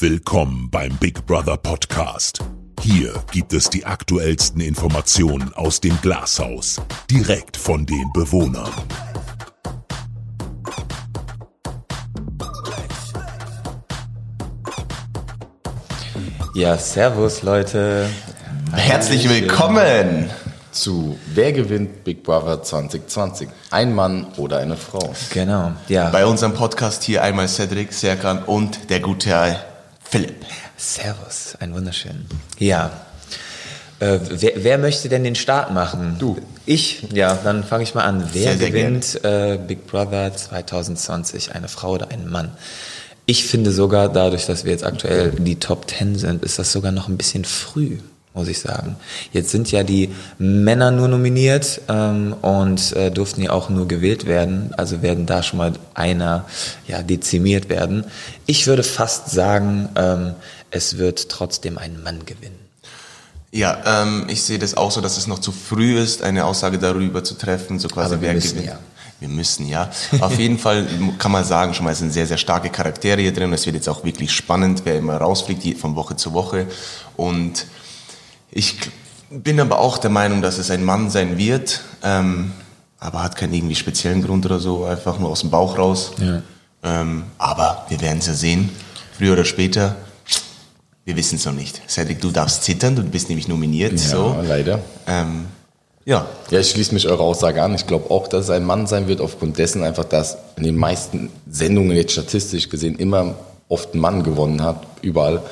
Willkommen beim Big Brother Podcast. Hier gibt es die aktuellsten Informationen aus dem Glashaus, direkt von den Bewohnern. Ja, servus Leute. Herzlich willkommen zu Wer gewinnt Big Brother 2020? Ein Mann oder eine Frau? Genau, ja. Bei unserem Podcast hier einmal Cedric, Serkan und der gute Herr Philipp. Servus, ein wunderschön. Ja. Äh, wer, wer möchte denn den Start machen? Du. Ich? Ja, dann fange ich mal an. Wer Sehr, sehr gewinnt äh, Big Brother 2020? Eine Frau oder ein Mann? Ich finde sogar, dadurch, dass wir jetzt aktuell die Top 10 sind, ist das sogar noch ein bisschen früh, muss ich sagen. Jetzt sind ja die Männer nur nominiert ähm, und äh, durften ja auch nur gewählt werden, also werden da schon mal einer ja, dezimiert werden. Ich würde fast sagen, ähm, es wird trotzdem ein Mann gewinnen. Ja, ähm, ich sehe das auch so, dass es noch zu früh ist, eine Aussage darüber zu treffen, so quasi Aber wer gewinnt. ja. Wir müssen, ja. Auf jeden Fall kann man sagen, schon mal sind sehr, sehr starke Charaktere hier drin. Es wird jetzt auch wirklich spannend, wer immer rausfliegt, von Woche zu Woche. Und ich bin aber auch der Meinung, dass es ein Mann sein wird, ähm, aber hat keinen irgendwie speziellen Grund oder so, einfach nur aus dem Bauch raus. Ja. Ähm, aber wir werden es ja sehen, früher oder später. Wir wissen es noch nicht. Cedric, du darfst zittern, du bist nämlich nominiert. so. leider. Ähm, ja, Ja, ich schließe mich eurer Aussage an. Ich glaube auch, dass es ein Mann sein wird, aufgrund dessen einfach, dass in den meisten Sendungen jetzt statistisch gesehen immer oft ein Mann gewonnen hat, überall.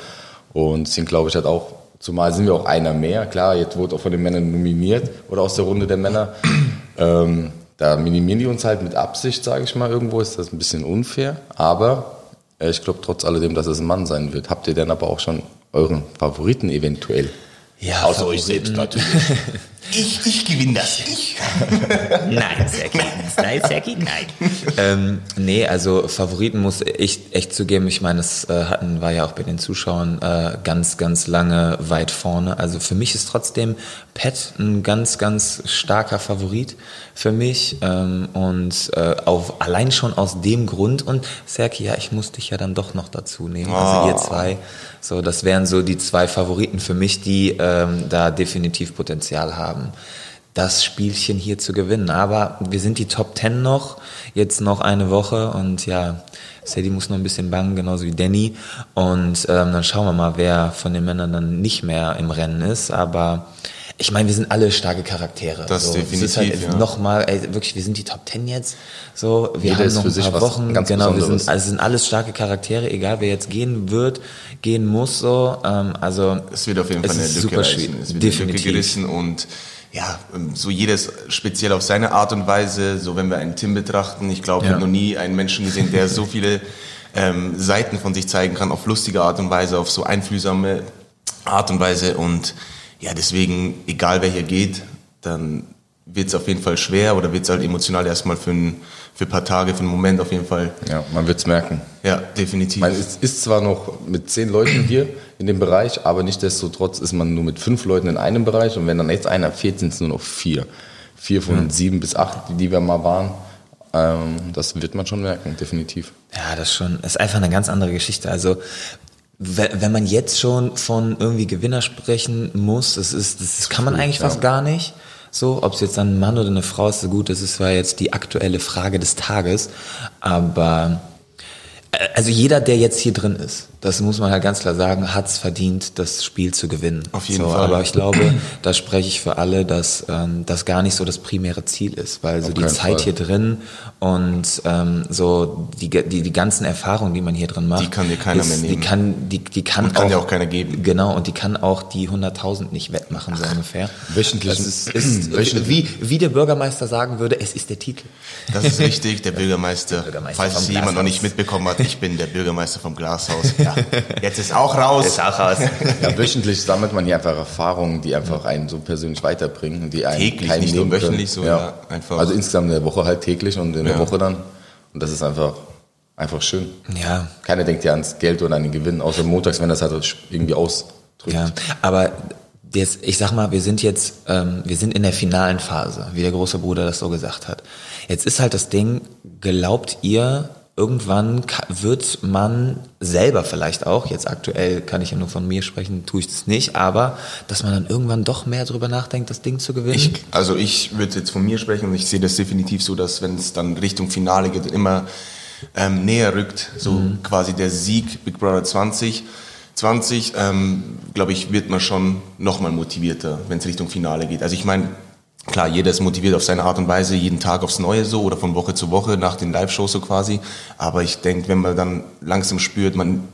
Und deswegen glaube ich halt auch, zumal sind wir auch einer mehr. Klar, jetzt wurde auch von den Männern nominiert oder aus der Runde der Männer. ähm, da minimieren die uns halt mit Absicht, sage ich mal, irgendwo ist das ein bisschen unfair. Aber äh, ich glaube trotz alledem, dass es ein Mann sein wird. Habt ihr denn aber auch schon euren Favoriten eventuell? Ja, Außer euch selbst natürlich. ich, ich gewinne das. Ich. Nein, Seki. Nein, Seki, nein. ähm, nee, also Favoriten muss ich echt zugeben. Ich meine, es äh, hatten, war ja auch bei den Zuschauern äh, ganz, ganz lange weit vorne. Also für mich ist trotzdem Pat ein ganz, ganz starker Favorit für mich. Ähm, und äh, auf, allein schon aus dem Grund. Und Serki, ja, ich muss dich ja dann doch noch dazu nehmen. Also ihr zwei. So, das wären so die zwei Favoriten für mich, die ähm, da definitiv Potenzial haben das Spielchen hier zu gewinnen. Aber wir sind die Top 10 noch, jetzt noch eine Woche und ja, Sadie muss noch ein bisschen bangen, genauso wie Danny. Und ähm, dann schauen wir mal, wer von den Männern dann nicht mehr im Rennen ist. Aber ich meine, wir sind alle starke Charaktere. Das so, definitiv, Es ist halt ja. nochmal, ey, wirklich, wir sind die Top 10 jetzt. So, wir Jeder haben noch ein paar Wochen. ganz genau, wir sind, also es sind alles starke Charaktere, egal wer jetzt gehen wird, gehen muss. So, ähm, also Es wird auf jeden Fall eine Lücke super reißen. Es wird eine Lücke Definitiv. gerissen und ja, so jedes speziell auf seine Art und Weise. So wenn wir einen Tim betrachten, ich glaube, ich Ja. habe noch nie einen Menschen gesehen, der so viele ähm, Seiten von sich zeigen kann, auf lustige Art und Weise, auf so einfühlsame Art und Weise. Und ja, deswegen, egal wer hier geht, dann wird es auf jeden Fall schwer oder wird es halt emotional erstmal für ein, für ein paar Tage, für einen Moment auf jeden Fall. Ja, man wird's merken. Ja, definitiv. Man ist, ist zwar noch mit zehn Leuten hier in dem Bereich, aber nichtsdestotrotz ist man nur mit fünf Leuten in einem Bereich und wenn dann jetzt einer fehlt, sind es nur noch vier. Vier von sieben bis acht, die wir mal waren. Ähm, das wird man schon merken, definitiv. Ja, das schon, ist einfach eine ganz andere Geschichte. Also, wenn man jetzt schon von irgendwie Gewinner sprechen muss, das ist, das kann man eigentlich fast gar nicht. So, ob es jetzt dann ein Mann oder eine Frau ist, so gut, das ist zwar jetzt die aktuelle Frage des Tages, aber äh, also jeder, der jetzt hier drin ist, das muss man halt ganz klar sagen, hat es verdient, das Spiel zu gewinnen. Auf jeden so, Fall. Aber ich glaube, da spreche ich für alle, dass ähm, das gar nicht so das primäre Ziel ist, weil so Auf die Zeit Fall. hier drin und ähm, so die, die, die ganzen Erfahrungen, die man hier drin macht, Die kann dir keiner mehr Die nehmen. kann, die, die kann, Und kann dir auch keiner geben. Genau, und die kann auch die 100.000 nicht wettmachen, so ungefähr. wöchentlich- Das ist, ist wie, wie der Bürgermeister sagen würde, es ist der Titel. Das ist richtig, der Bürgermeister. Bürgermeister Falls es jemand noch nicht mitbekommen hat, ich bin der Bürgermeister vom Glashaus. Ja. Jetzt ist auch raus. auch raus. Ja, wöchentlich sammelt man hier einfach Erfahrungen, die einfach einen so persönlich weiterbringen. und Die einen Täglich, nicht nur wöchentlich, so, ja, einfach. Also insgesamt in der Woche halt täglich und in der Ja. Woche dann. Und das ist einfach, einfach schön. Ja, Keiner denkt ja ans Geld oder an den Gewinn, außer montags, wenn das halt irgendwie ausdrückt. Ja, aber jetzt, ich sag mal, wir sind jetzt, ähm, wir sind in der finalen Phase, wie der große Bruder das so gesagt hat. Jetzt ist halt das Ding, glaubt ihr, irgendwann wird man selber vielleicht auch, jetzt aktuell kann ich ja nur von mir sprechen, tue ich das nicht, aber dass man dann irgendwann doch mehr drüber nachdenkt, das Ding zu gewinnen. Ich, also ich würde jetzt von mir sprechen und ich sehe das definitiv so, dass wenn es dann Richtung Finale geht, immer ähm, näher rückt, so Mhm. quasi der Sieg Big Brother 20. 20, ähm, glaube ich, wird man schon nochmal motivierter, wenn es Richtung Finale geht. Also ich meine, klar, jeder ist motiviert auf seine Art und Weise, jeden Tag aufs Neue so oder von Woche zu Woche nach den Live-Shows so quasi. Aber ich denke, wenn man dann langsam spürt, man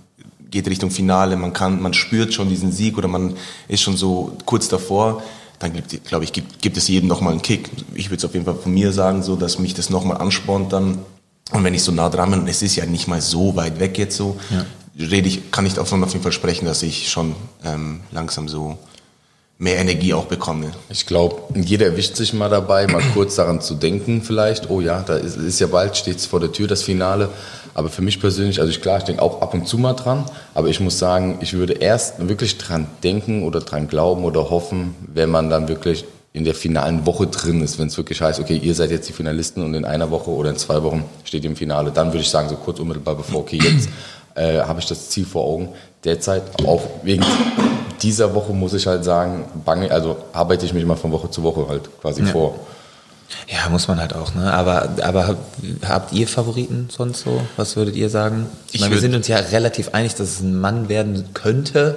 geht Richtung Finale, man kann, man spürt schon diesen Sieg oder man ist schon so kurz davor, dann gibt, glaube ich, gibt, gibt es jedem nochmal einen Kick. Ich würde es auf jeden Fall von mir sagen, so, dass mich das nochmal anspornt dann. Und wenn ich so nah dran bin, und es ist ja nicht mal so weit weg jetzt so, rede ich, kann ich davon auf jeden Fall sprechen, dass ich schon ähm, langsam so mehr Energie auch bekomme. Ich glaube, jeder erwischt sich mal dabei, mal kurz daran zu denken vielleicht, oh ja, da ist, ist ja bald, steht vor der Tür, das Finale. Aber für mich persönlich, also ich, klar, ich denke auch ab und zu mal dran, aber ich muss sagen, ich würde erst wirklich dran denken oder dran glauben oder hoffen, wenn man dann wirklich in der finalen Woche drin ist, wenn es wirklich heißt, okay, ihr seid jetzt die Finalisten und in einer Woche oder in zwei Wochen steht ihr im Finale, dann würde ich sagen, so kurz unmittelbar bevor, okay, jetzt äh, habe ich das Ziel vor Augen. Derzeit, auch wegen dieser Woche muss ich halt sagen, bange, also arbeite ich mich mal von Woche zu Woche halt quasi vor. Ja, muss man halt auch, ne? Aber, aber hab- habt ihr Favoriten sonst so? Was würdet ihr sagen? Ich, Ich meine, wir sind uns ja relativ einig, dass es ein Mann werden könnte.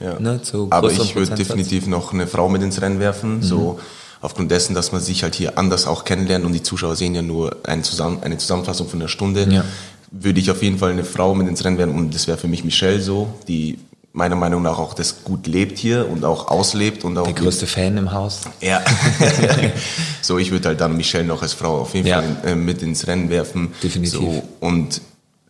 Ja. Ne, Aber ich würde definitiv noch eine Frau mit ins Rennen werfen, so aufgrund dessen, dass man sich halt hier anders auch kennenlernt und die Zuschauer sehen ja nur eine, Zusammen eine Zusammenfassung von der Stunde, Ja. würde ich auf jeden Fall eine Frau mit ins Rennen werfen und das wäre für mich Michelle so, die meiner Meinung nach auch das gut lebt hier und auch auslebt und auch Der größte Fan im Haus. ja. so, ich würde halt dann Michelle noch als Frau auf jeden Ja. Fall äh, mit ins Rennen werfen. Definitiv. So, und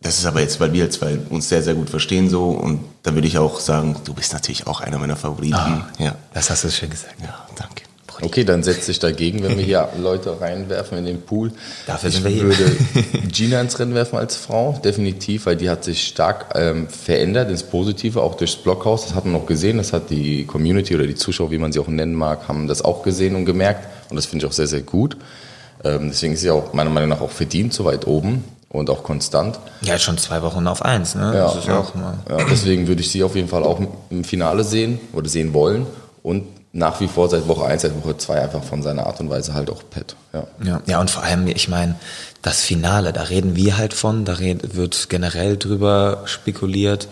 das ist aber jetzt, weil wir zwei uns sehr, sehr gut verstehen so. Und da würde ich auch sagen, du bist natürlich auch einer meiner Favoriten. Ah. Ja. Das hast du schön gesagt. Ja, danke. Okay, dann setze ich dagegen, wenn wir hier Leute reinwerfen in den Pool. Dafür ich sind wir hier. würde Gina ins Rennen werfen als Frau, definitiv, weil die hat sich stark ähm, verändert ins Positive, auch durchs Blockhaus. Das hat man auch gesehen, das hat die Community oder die Zuschauer, wie man sie auch nennen mag, haben das auch gesehen und gemerkt. Und das finde ich auch sehr, sehr gut. Ähm, deswegen ist sie auch meiner Meinung nach auch verdient so weit oben und auch konstant. Ja, schon zwei Wochen auf eins, ne? Ja, das ist ja. auch mal. Ja, deswegen würde ich sie auf jeden Fall auch im Finale sehen oder sehen wollen und nach wie vor seit Woche 1, seit Woche 2 einfach von seiner Art und Weise halt auch Pet. Ja. Ja, ja, und vor allem, ich meine, das Finale, da reden wir halt von, da red, wird generell drüber spekuliert.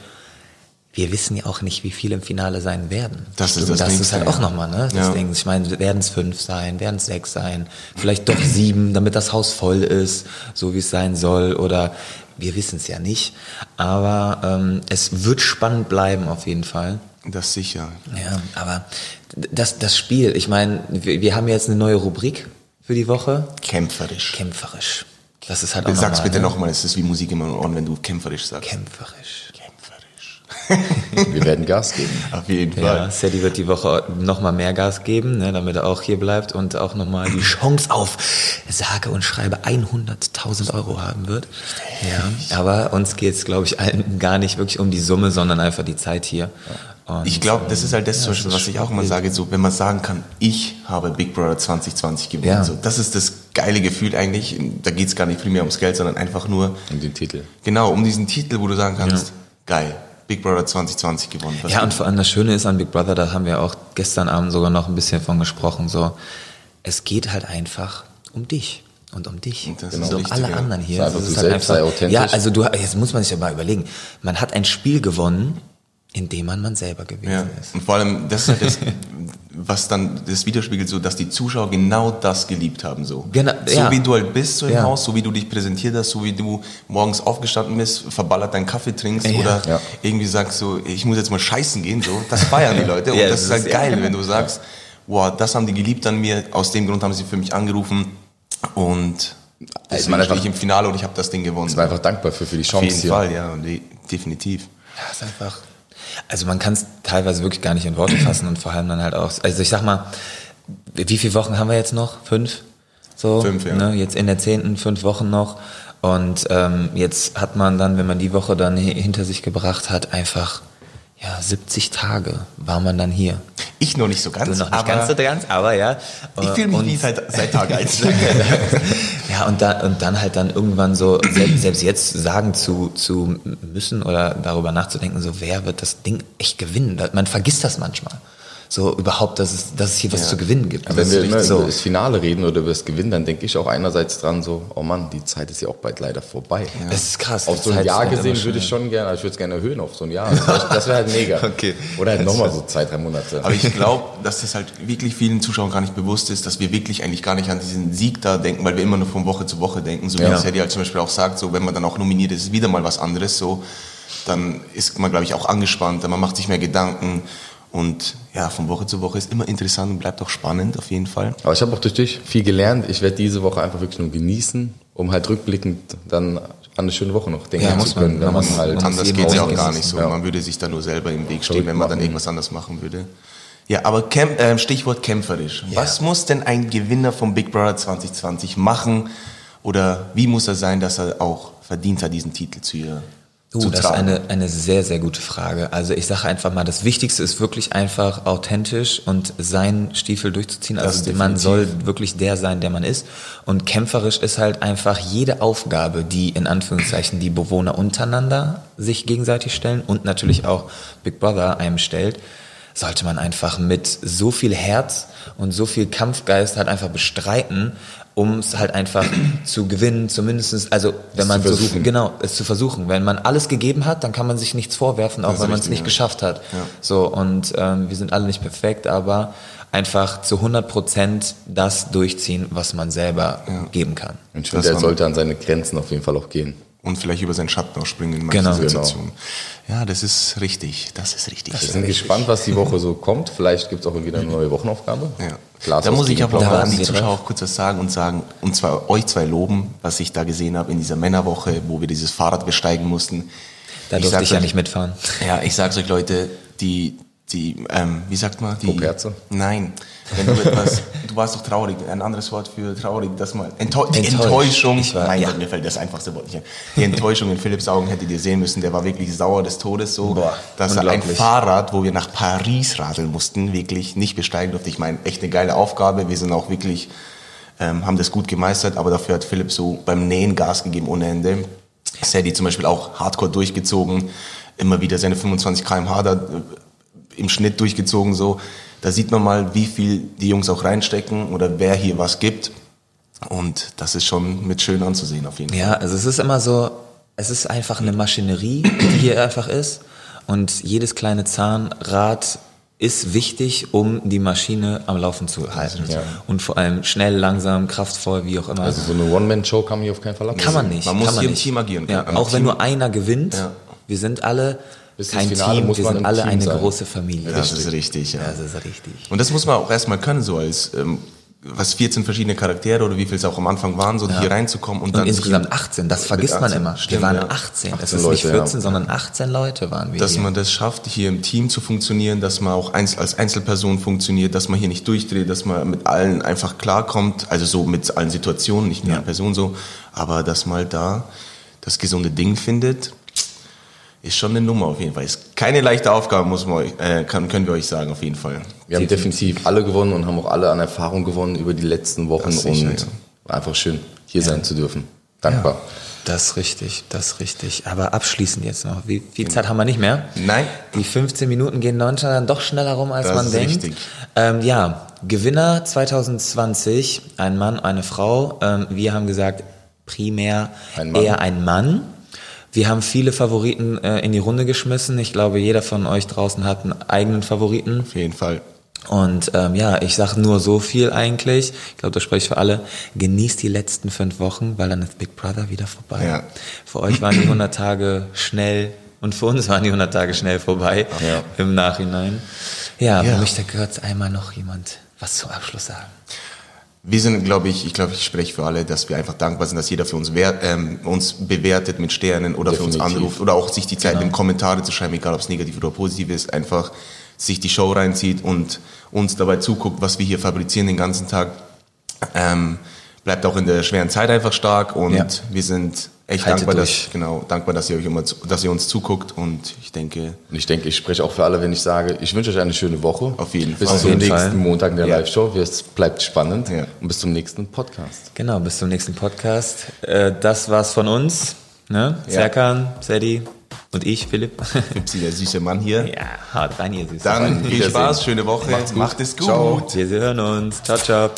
Wir wissen ja auch nicht, wie viele im Finale sein werden. Das ist das das Ding, ist halt ja. auch nochmal, ne? Das Ja. Ding. Ich meine, werden es fünf sein, werden es sechs sein, vielleicht doch sieben, damit das Haus voll ist, so wie es sein soll, oder wir wissen es ja nicht. Aber ähm, es wird spannend bleiben auf jeden Fall. Das sicher. Ja, aber das, das Spiel, ich meine, wir, wir haben jetzt eine neue Rubrik für die Woche. Kämpferisch. Kämpferisch. Das ist halt auch Sag's bitte ne? nochmal, es ist wie Musik in meinen Ohren, wenn du kämpferisch sagst. Kämpferisch. Kämpferisch. Wir werden Gas geben. Auf jeden Ja, Fall. Sadie wird die Woche nochmal mehr Gas geben, ne, damit er auch hier bleibt und auch nochmal die Chance auf sage und schreibe 100.000 Euro haben wird. Ja, aber uns geht's, glaube ich, allen gar nicht wirklich um die Summe, sondern einfach die Zeit hier. Und, Ich glaube, das ist halt das, ja, zum Beispiel, was ich auch immer sage, so, wenn man sagen kann, ich habe Big Brother 2020 gewonnen. Ja. So, das ist das geile Gefühl eigentlich. Da geht's gar nicht primär ums Geld, sondern einfach nur, Um den Titel. genau, um diesen Titel, wo du sagen kannst, geil, Big Brother 2020 gewonnen. Was Ja, und vor allem das Schöne ist an Big Brother, da haben wir auch gestern Abend sogar noch ein bisschen von gesprochen, so, es geht halt einfach um dich. Und um dich. Und und um alle ja. anderen hier. Sei einfach Das du halt selbst, sei authentisch. Ja, also du, jetzt muss man sich ja mal überlegen. Man hat ein Spiel gewonnen, in dem man man selber gewesen Ja, ist. und vor allem, das ist halt das, was dann das widerspiegelt, so dass die Zuschauer genau das geliebt haben. So, Genau, so ja. wie du halt bist so im Ja. Haus, so wie du dich präsentiert hast, so wie du morgens aufgestanden bist, verballert deinen Kaffee trinkst Ja. oder irgendwie sagst so, ich muss jetzt mal scheißen gehen, so, das feiern die Leute. Und Ja, das ist das halt geil, wenn du sagst, wow, das haben die geliebt an mir, aus dem Grund haben sie für mich angerufen und deswegen man stehe einfach- ich im Finale und ich habe das Ding gewonnen. Ich bin einfach dankbar für, für die Auf Chance jeden hier. Fall, ja, de definitiv. Ja, ist einfach. Also man kann es teilweise wirklich gar nicht in Worte fassen und vor allem dann halt auch. Also ich sag mal, wie viele Wochen haben wir jetzt noch? Fünf? So, Fünf, ja. Ne? Jetzt in der zehnten, fünf Wochen noch. Und ähm, jetzt hat man dann, wenn man die Woche dann hi- hinter sich gebracht hat, einfach ja 70 Tage war man dann hier. Ich noch nicht so ganz, Du noch nicht aber ganz so ganz, aber ja. ich fühle mich Und- wie seit, seit Tag 1. ja, und, da, und dann halt dann irgendwann so, selbst, selbst jetzt sagen zu, zu müssen oder darüber nachzudenken, so wer wird das Ding echt gewinnen? Man vergisst das manchmal so überhaupt, dass es, dass es hier was ja. zu gewinnen gibt. Wenn wir immer so. über das Finale reden oder über das Gewinnen, dann denke ich auch einerseits dran so, oh Mann, die Zeit ist ja auch bald leider vorbei. Ja. Das ist krass. Auf so ein Jahr gesehen würde ich schon gerne, ich würde es gerne erhöhen auf so ein Jahr. Das wäre halt mega. okay. Oder halt nochmal so zwei, drei Monate. Aber ich glaube, dass das halt wirklich vielen Zuschauern gar nicht bewusst ist, dass wir wirklich eigentlich gar nicht an diesen Sieg da denken, weil wir immer nur von Woche zu Woche denken. So wie ja. Sadie halt zum Beispiel auch sagt, so wenn man dann auch nominiert ist, ist wieder mal was anderes so dann ist man, glaube ich, auch angespannt, man macht sich mehr Gedanken. Und ja, von Woche zu Woche ist immer interessant und bleibt auch spannend auf jeden Fall. Aber ich habe auch durch dich viel gelernt. Ich werde diese Woche einfach wirklich nur genießen, um halt rückblickend dann an eine schöne Woche noch denken ja, zu können. Man, man halt anders geht es ja auch gar nicht so. Ja. Man würde sich da nur selber im Weg stehen, wenn man dann irgendwas anders machen würde. Ja, aber Kämp äh, Stichwort kämpferisch. Ja. Was muss denn ein Gewinner vom Big Brother 2020 machen? Oder wie muss er sein, dass er auch verdient hat, diesen Titel zu Uh, das ist eine, eine sehr, sehr gute Frage. Also ich sage einfach mal, das Wichtigste ist wirklich einfach authentisch und seinen Stiefel durchzuziehen. Also man soll wirklich der sein, der man ist. Und kämpferisch ist halt einfach jede Aufgabe, die in Anführungszeichen die Bewohner untereinander sich gegenseitig stellen und natürlich auch Big Brother einem stellt, sollte man einfach mit so viel Herz und so viel Kampfgeist halt einfach bestreiten, um es halt einfach zu gewinnen, zumindestens, also wenn es man so, genau, es zu versuchen. Wenn man alles gegeben hat, dann kann man sich nichts vorwerfen, auch wenn man es nicht ja. geschafft hat. Ja. So und ähm, wir sind alle nicht perfekt, aber einfach zu 100 Prozent das durchziehen, was man selber ja. geben kann. Und ich finde, er sollte an seine Grenzen auf jeden Fall auch gehen und vielleicht über seinen Schatten auch springen in manchen genau. Situationen. Genau. Ja, das ist richtig. Das ist richtig. Wir sind gespannt, was die Woche so kommt. Vielleicht gibt es auch wieder eine neue Wochenaufgabe. Ja. Klar, da muss ich aber auch an die Zuschauer auch kurz was sagen und sagen, und zwar euch zwei loben, was ich da gesehen habe in dieser Männerwoche, wo wir dieses Fahrrad besteigen mussten. Da durfte ich, ich ja nicht mitfahren. Ja, ich sag's euch Leute, die, die, ähm, wie sagt man? Die, Pokerze? Nein. Wenn du etwas, du warst doch traurig, ein anderes Wort für traurig, dass man, Enttäu die Enttäuschung, war, mein ja. Gott, mir fällt das einfachste Wort nicht ein. Die Enttäuschung in Philipps Augen hättet ihr sehen müssen, der war wirklich sauer des Todes so, Boah, dass er ein Fahrrad, wo wir nach Paris radeln mussten, wirklich nicht besteigen durfte. Ich meine, echt eine geile Aufgabe, wir sind auch wirklich, ähm, haben das gut gemeistert, aber dafür hat Philipp so beim Nähen Gas gegeben ohne Ende. Sadie zum Beispiel auch hardcore durchgezogen, immer wieder seine 25 km/h da im Schnitt durchgezogen so. Da sieht man mal, wie viel die Jungs auch reinstecken oder wer hier was gibt. Und das ist schon mit schön anzusehen auf jeden Fall. Ja, also es ist immer so, es ist einfach eine Maschinerie, die hier einfach ist. Und jedes kleine Zahnrad ist wichtig, um die Maschine am Laufen zu halten. Ja. Und vor allem schnell, langsam, kraftvoll, wie auch immer. Also so eine One-Man-Show kann man hier auf keinen Fall abnehmen. Kann man nicht. Man muss hier im Team agieren. Ja, auch wenn nur einer gewinnt, ja. wir sind alle bis kein Finale Team, wir sind alle Team eine sein. große Familie. Das ist richtig, ja. Das ist richtig. Und das muss man auch erstmal können, so als ähm, was 14 verschiedene Charaktere oder wie viel es auch am Anfang waren, so ja. hier reinzukommen und, und dann insgesamt 18, das vergisst 18. man immer. Stimmt, wir waren 18, 18 es ist Leute, nicht 14, ja. sondern 18 Leute waren wir. Dass hier. man das schafft, hier im Team zu funktionieren, dass man auch als Einzelperson funktioniert, dass man hier nicht durchdreht, dass man mit allen einfach klarkommt, also so mit allen Situationen, nicht nur ja. Person so, aber dass man halt da das gesunde Ding findet ist schon eine Nummer auf jeden Fall. Ist keine leichte Aufgabe, muss man, äh, kann, können wir euch sagen, auf jeden Fall. Wir haben definitiv alle gewonnen und haben auch alle an Erfahrung gewonnen über die letzten Wochen sicher, und ja. einfach schön, hier ja. sein zu dürfen. Dankbar. Ja, das ist richtig, das ist richtig. Aber abschließend jetzt noch. Wie viel Zeit haben wir nicht mehr? Nein. Die 15 Minuten gehen manchmal dann doch schneller rum, als das man denkt. Richtig. Ähm, ja, Gewinner 2020, ein Mann, eine Frau. Ähm, wir haben gesagt, primär ein eher ein Mann. Wir haben viele Favoriten äh, in die Runde geschmissen. Ich glaube, jeder von euch draußen hat einen eigenen Favoriten. Auf jeden Fall. Und ähm, ja, ich sage nur so viel eigentlich. Ich glaube, das spreche ich für alle. Genießt die letzten fünf Wochen, weil dann ist Big Brother wieder vorbei. Ja. Für euch waren die 100 Tage schnell und für uns waren die 100 Tage schnell vorbei ja. im Nachhinein. Ja, ja. möchte kurz einmal noch jemand was zum Abschluss sagen wir sind, glaube ich, ich glaube, ich spreche für alle, dass wir einfach dankbar sind, dass jeder für uns, wert, ähm, uns bewertet mit Sternen oder Definitiv. für uns anruft oder auch sich die Zeit genau. in Kommentare zu schreiben, egal ob es negativ oder positiv ist, einfach sich die Show reinzieht und uns dabei zuguckt, was wir hier fabrizieren den ganzen Tag. Ähm, bleibt auch in der schweren Zeit einfach stark und ja. wir sind echt Haltet dankbar, durch. dass, genau, dankbar, dass ihr euch immer, dass ihr uns zuguckt und ich denke, Und ich denke, ich spreche auch für alle, wenn ich sage, ich wünsche euch eine schöne Woche. Auf jeden bis Fall. zum Auf jeden nächsten Fall. Montag in der Ja. Live-Show. Es bleibt spannend. Ja. Und bis zum nächsten Podcast. Genau, bis zum nächsten Podcast. Äh, das war's von uns. Ne? Ja. Serkan, Sadie und ich, Philipp. Fipsi, der süße Mann hier. ja, haut rein, ihr Süßen. Dann viel Wiedersehen. Spaß, schöne Woche, Macht's gut. macht es gut. Ciao. Wir hören uns. Ciao, ciao.